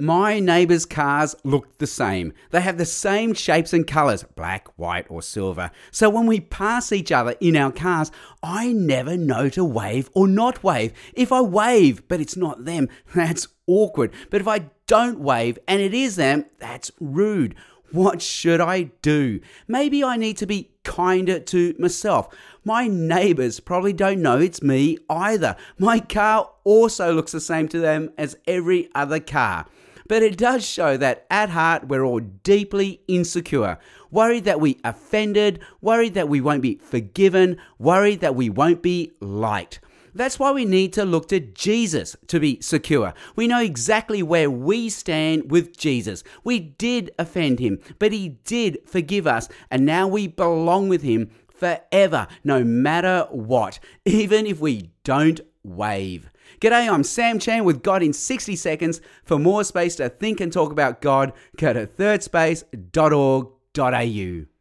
My neighbours' cars look the same. They have the same shapes and colours, black, white, or silver. So when we pass each other in our cars, I never know to wave or not wave. If I wave, but it's not them, that's awkward. But if I don't wave and it is them, that's rude. What should I do? Maybe I need to be kinder to myself. My neighbours probably don't know it's me either. My car also looks the same to them as every other car. But it does show that at heart we're all deeply insecure, worried that we offended, worried that we won't be forgiven, worried that we won't be liked. That's why we need to look to Jesus to be secure. We know exactly where we stand with Jesus. We did offend him, but he did forgive us, and now we belong with him forever, no matter what, even if we don't wave. G'day, I'm Sam Chan with God in 60 Seconds. For more space to think and talk about God, go to thirdspace.org.au.